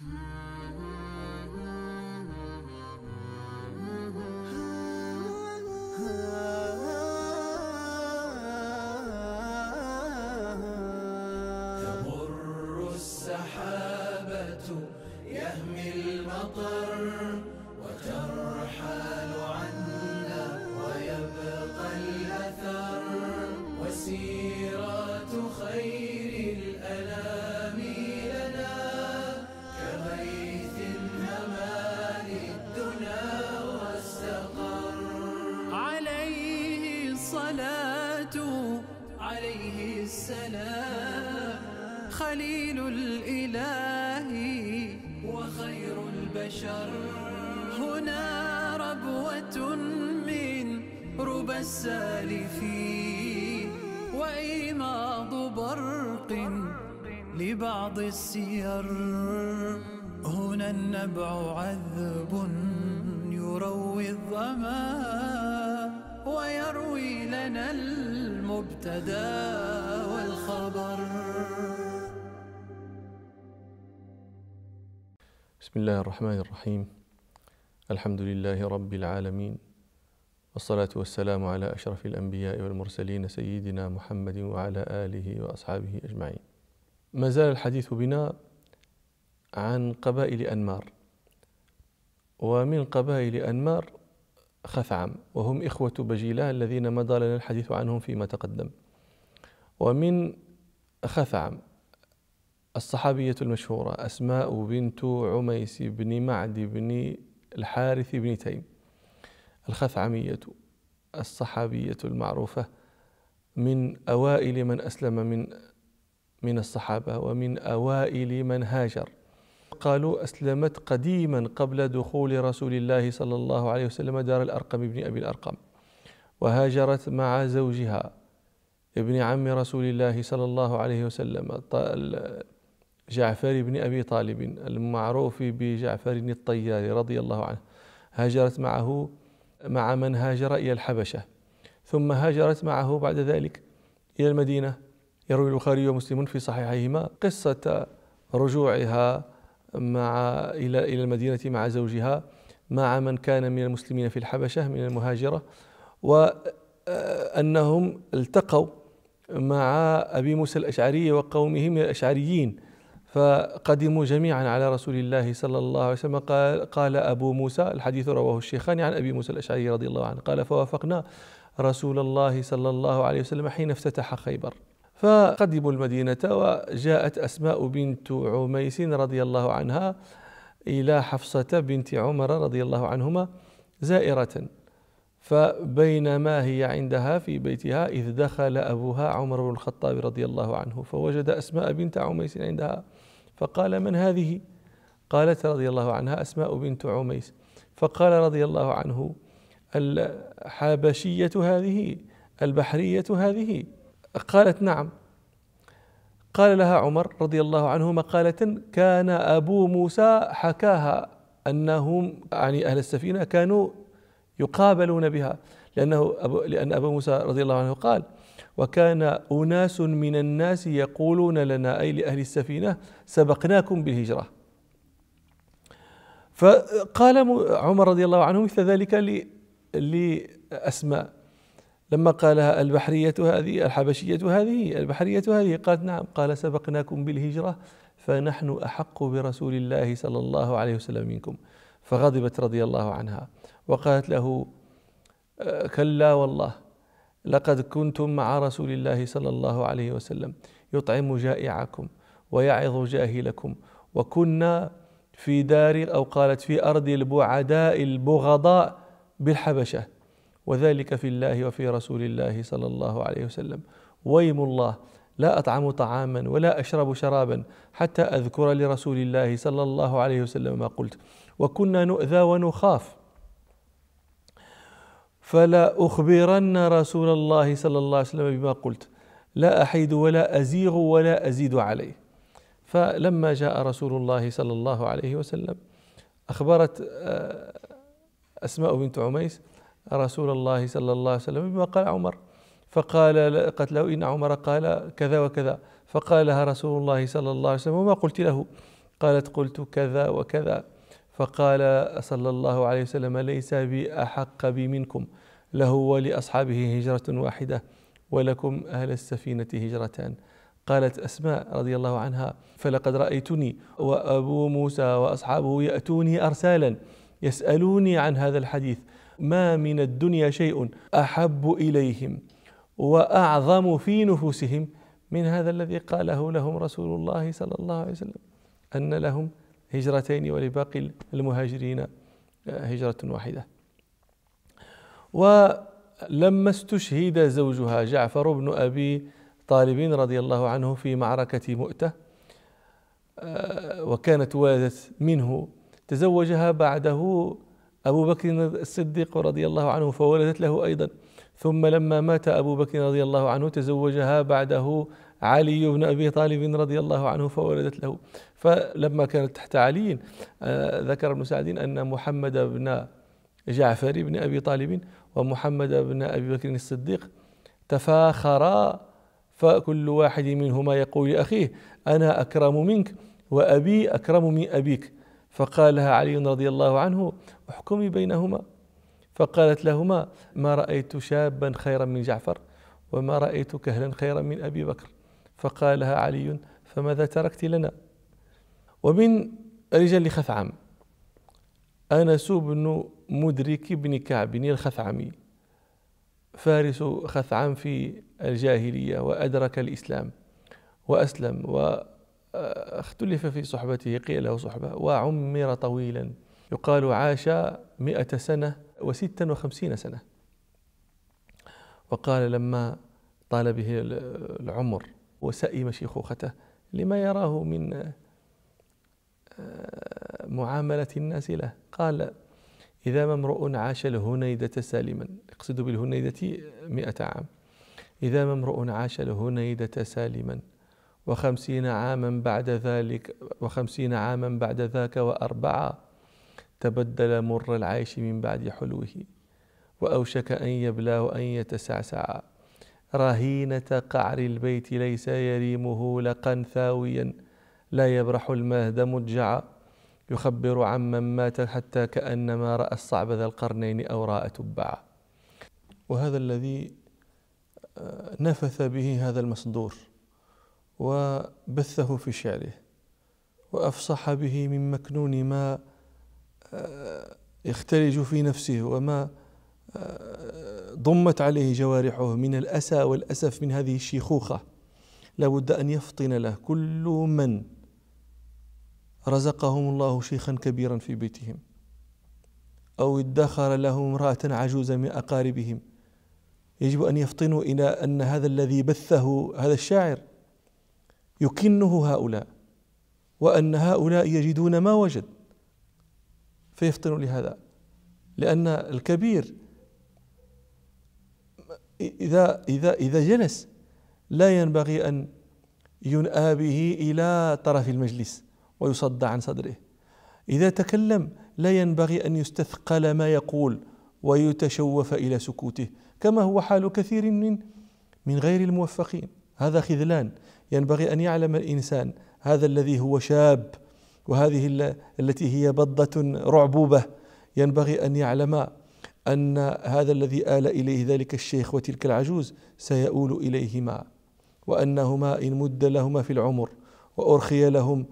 Hmm. البشر هنا ربوة من ربى السالفين وإيماض برق لبعض السير. هنا النبع عذب يروي الظما ويروي لنا المبتدأ والخبر. بسم الله الرحمن الرحيم الحمد لله رب العالمين والصلاة والسلام على أشرف الأنبياء والمرسلين سيدنا محمد وعلى آله وأصحابه أجمعين ما زال الحديث بنا عن قبائل أنمار ومن قبائل أنمار خثعم وهم إخوة بجيلة الذين مضى لنا الحديث عنهم فيما تقدم ومن خثعم الصحابية المشهورة أسماء بنت عميس بن معد بن الحارث بن تيم. الخثعمية الصحابية المعروفة من أوائل من أسلم من من الصحابة ومن أوائل من هاجر. قالوا أسلمت قديما قبل دخول رسول الله صلى الله عليه وسلم دار الأرقم بن أبي الأرقم وهاجرت مع زوجها ابن عم رسول الله صلى الله عليه وسلم جعفر بن أبي طالب المعروف بجعفر الطيار رضي الله عنه. هاجرت معه مع من هاجر إلى الحبشة ثم هاجرت معه بعد ذلك إلى المدينة. يروي البخاري ومسلم في صحيحيهما قصة رجوعها مع إلى إلى المدينة مع زوجها مع من كان من المسلمين في الحبشة من المهاجرة وأنهم التقوا مع أبي موسى الأشعري وقومه من الأشعريين. فقدموا جميعا على رسول الله صلى الله عليه وسلم. قال, قال أبو موسى الحديث رواه الشيخان عن أبي موسى الأشعري رضي الله عنه. قال فوافقنا رسول الله صلى الله عليه وسلم حين افتتح خيبر. فقدموا المدينة وجاءت أسماء بنت عميس رضي الله عنها إلى حفصة بنت عمر رضي الله عنهما زائرة. فبينما هي عندها في بيتها إذ دخل أبوها عمر بن الخطاب رضي الله عنه فوجد أسماء بنت عميس عندها فقال من هذه؟ قالت رضي الله عنها أسماء بنت عميس. فقال رضي الله عنه الحبشية هذه البحرية هذه. قالت نعم. قال لها عمر رضي الله عنه مقالة كان أبو موسى حكاها أنهم يعني أهل السفينة كانوا يقابلون بها لأنه أبو لأن أبا موسى رضي الله عنه قال وكان أناس من الناس يقولون لنا أي لأهل السفينة سبقناكم بالهجرة. فقال عمر رضي الله عنه مثل ذلك لأسماء. لما قالها البحرية هذه الحبشية هذه البحرية هذه قالت نعم قال سبقناكم بالهجرة فنحن أحق برسول الله صلى الله عليه وسلم منكم. فغضبت رضي الله عنها وقالت له كلا والله. لقد كنتم مع رسول الله صلى الله عليه وسلم يطعم جائعكم ويعظ جاهلكم. وكنا في دار أو قالت في أرض البعداء البغضاء بالحبشة. وذلك في الله وفي رسول الله صلى الله عليه وسلم. ويم الله لا أطعم طعاما ولا أشرب شرابا حتى أذكر لرسول الله صلى الله عليه وسلم ما قلت. وكنا نؤذى ونخاف. فلا أخبرن رسول الله صلى الله عليه وسلم بما قلت. لا أحيد ولا أزيغ ولا أزيد عليه. فلما جاء رسول الله صلى الله عليه وسلم أخبرت آه، أسماء بنت عميس رسول الله صلى الله عليه وسلم بما قال عمر. فقال قالت له إن عمر قال كذا وكذا. فقال لها رسول الله صلى الله عليه وسلم وما قلت له؟ قالت قلت كذا وكذا. فقال صلى الله عليه وسلم ليس بأحق بي منكم. له ولأصحابه هجرة واحدة ولكم أهل السفينة هجرتان. قالت أسماء رضي الله عنها فلقد رأيتني وأبو موسى وأصحابه يأتوني أرسالا يسألوني عن هذا الحديث. ما من الدنيا شيء أحب إليهم وأعظم في نفوسهم. من هذا الذي قاله لهم رسول الله صلى الله عليه وسلم أن لهم هجرتين ولباقي المهاجرين هجرة واحدة. ولما استشهد زوجها جعفر بن أبي طالب رضي الله عنه في معركة مؤتة وكانت ولدت منه تزوجها بعده أبو بكر الصديق رضي الله عنه فولدت له أيضا. ثم لما مات أبو بكر رضي الله عنه تزوجها بعده علي بن أبي طالب رضي الله عنه فولدت له. فلما كانت تحت علي آه، ذكر ابن سعد أن محمد بن جعفر بن أبي طالب ومحمد بن أبي بكر الصديق تفاخرا فكل واحد منهما يقول لأخيه أنا أكرم منك وأبي أكرم من أبيك. فقال لها علي رضي الله عنه احكمي بينهما. فقالت لهما ما رأيت شابا خيرا من جعفر وما رأيت كهلا خيرا من أبي بكر. فقال لها علي فماذا تركت لنا؟ ومن رجال خثعم. أنس بن مدرك بن كعب الخثعمي. فارس خثعم في الجاهلية وأدرك الإسلام وأسلم واختلف في صحبته قيل له صحبة وعمر طويلا. يقال عاش مئة سنة وستا وخمسين سنة. وقال لما طال به العمر وسئم شيخوخته لما يراه من آه، معاملة الناس له. قال إذا ما امرؤ عاش الهنيدة سالما. يقصد بالهنيدة مئة عام. إذا ما امرؤ عاش الهنيدة سالما وخمسين عاما بعد ذلك وخمسين عاما بعد ذاك وأربعة تبدل مر العيش من بعد حلوة وأوشك أن يبلى وأن يتسعسع. رهينة قعر البيت ليس يريمه لقا ثاويا لا يبرح المهد مدجعا يخبر عمن مات حتى كأنما رأى الصعب ذا القرنين أو رأى تبعا. وهذا الذي آه، نفث به هذا المصدور وبثه في شعره وأفصح به من مكنون ما آه، يختلج في نفسه وما آه، ضمت عليه جوارحه من الأسى والأسف من هذه الشيخوخة. لابد أن يفطن له كل من رزقهم الله شيخا كبيرا في بيتهم. أو ادخر لهم امرأة عجوزا من أقاربهم. يجب أن يفطنوا إلى أن هذا الذي بثه هذا الشاعر يكنه هؤلاء وأن هؤلاء يجدون ما وجد. فيفطنوا لهذا لأن الكبير إذا إذا إذا جلس لا ينبغي أن ينأى به إلى طرف المجلس. ويصد عن صدره. إذا تكلم لا ينبغي أن يستثقل ما يقول ويتشوف إلى سكوته كما هو حال كثير من من غير الموفقين. هذا خذلان. ينبغي أن يعلم الإنسان هذا الذي هو شاب وهذه التي هي بضة رعبوبة. ينبغي أن يعلم أن هذا الذي آل إليه ذلك الشيخ وتلك العجوز سيؤول إليهما وأنهما إن مد لهما في العمر وأرخي لهم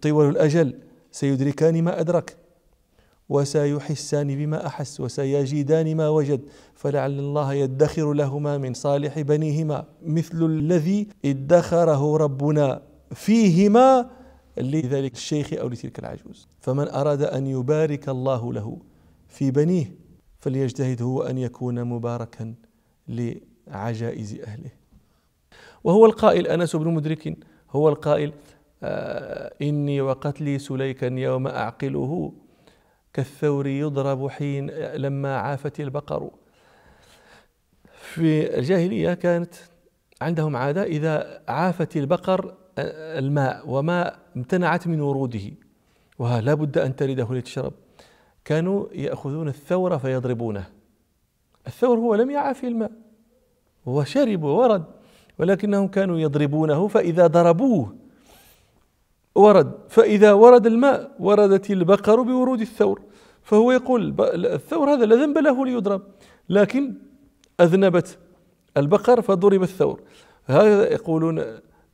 طول الأجل سيدركان ما أدرك وسيحسان بما أحس وسيجدان ما وجد فلعل الله يدخر لهما من صالح بنيهما مثل الذي ادخره ربنا فيهما لذلك الشيخ أو لتلك العجوز. فمن أراد أن يبارك الله له في بنيه فليجتهد هو أن يكون مباركا لعجائز أهله. وهو القائل أنس بن مدرك هو القائل إني وقتلي سليكا يوم أعقله كالثور يضرب حين لما عافت البقر. في الجاهلية كانت عندهم عادة إذا عافت البقر آه، الماء وما امتنعت من وروده ولا بد أن ترده لتشرب. كانوا يأخذون الثور فيضربونه. الثور هو لم يعافي الماء هو شرب وورد ولكنهم كانوا يضربونه فإذا ضربوه ورد. فإذا ورد الماء وردت البقر بورود الثور. فهو يقول الثور هذا لا ذنب له ليضرب. لكن أذنبت البقر فضرب الثور. هذا يقولون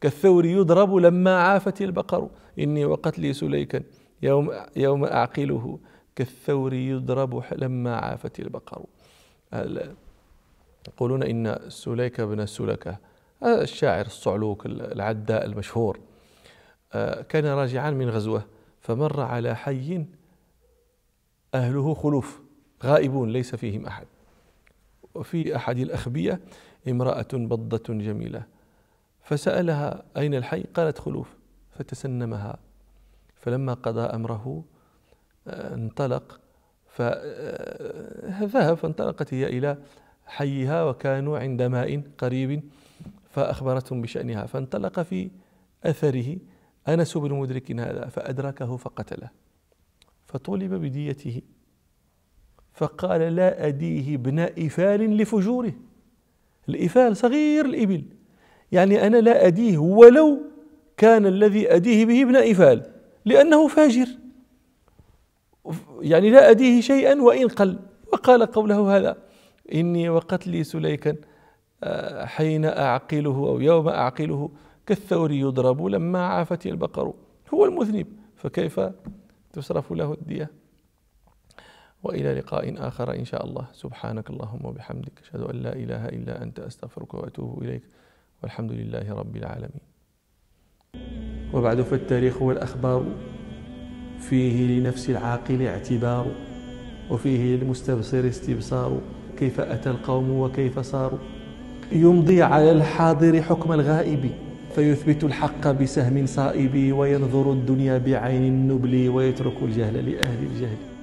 كالثور يضرب لما عافت البقر. إني وقتلي سليكا يوم يوم أعقله. كالثور يضرب لما عافت البقر. يقولون إن سليك بن سلكة الشاعر الصعلوك العداء المشهور. كان راجعا من غزوة فمر على حي أهله خلوف غائبون ليس فيهم أحد. وفي أحد الأخبية امرأة بضة جميلة فسألها أين الحي؟ قالت خلوف. فتسنمها. فلما قضى أمره آه، انطلق فذهب فانطلقت هي إلى حيها وكانوا عند ماء قريب فأخبرتهم بشأنها. فانطلق في أثره أنس بن مدرك هذا فأدركه فقتله. فطولب بديته. فقال لا أديه ابن إفال لفجوره. الإفال صغير الإبل. يعني أنا لا أديه ولو كان الذي أديه به ابن إفال لأنه فاجر. يعني لا أديه شيئا وإن قل. وقال قوله هذا إني وقتلي سليكا آه، حين أعقله أو يوم أعقله. كالثور يضرب لما عافت البقر. هو المذنب فكيف تصرف له الدية؟ وإلى لقاء آخر إن شاء الله. سبحانك اللهم وبحمدك. أشهد أن لا إله إلا أنت أستغفرك وأتوب إليك. والحمد لله رب العالمين. وبعد فالتاريخ والأخبار. فيه لنفس العاقل اعتبار. وفيه للمستبصر استبصار. كيف أتى القوم وكيف صاروا. يمضي على الحاضر حكم الغائب. فيثبت الحق بسهم صائب وينظر الدنيا بعين النبل ويترك الجهل لأهل الجهل.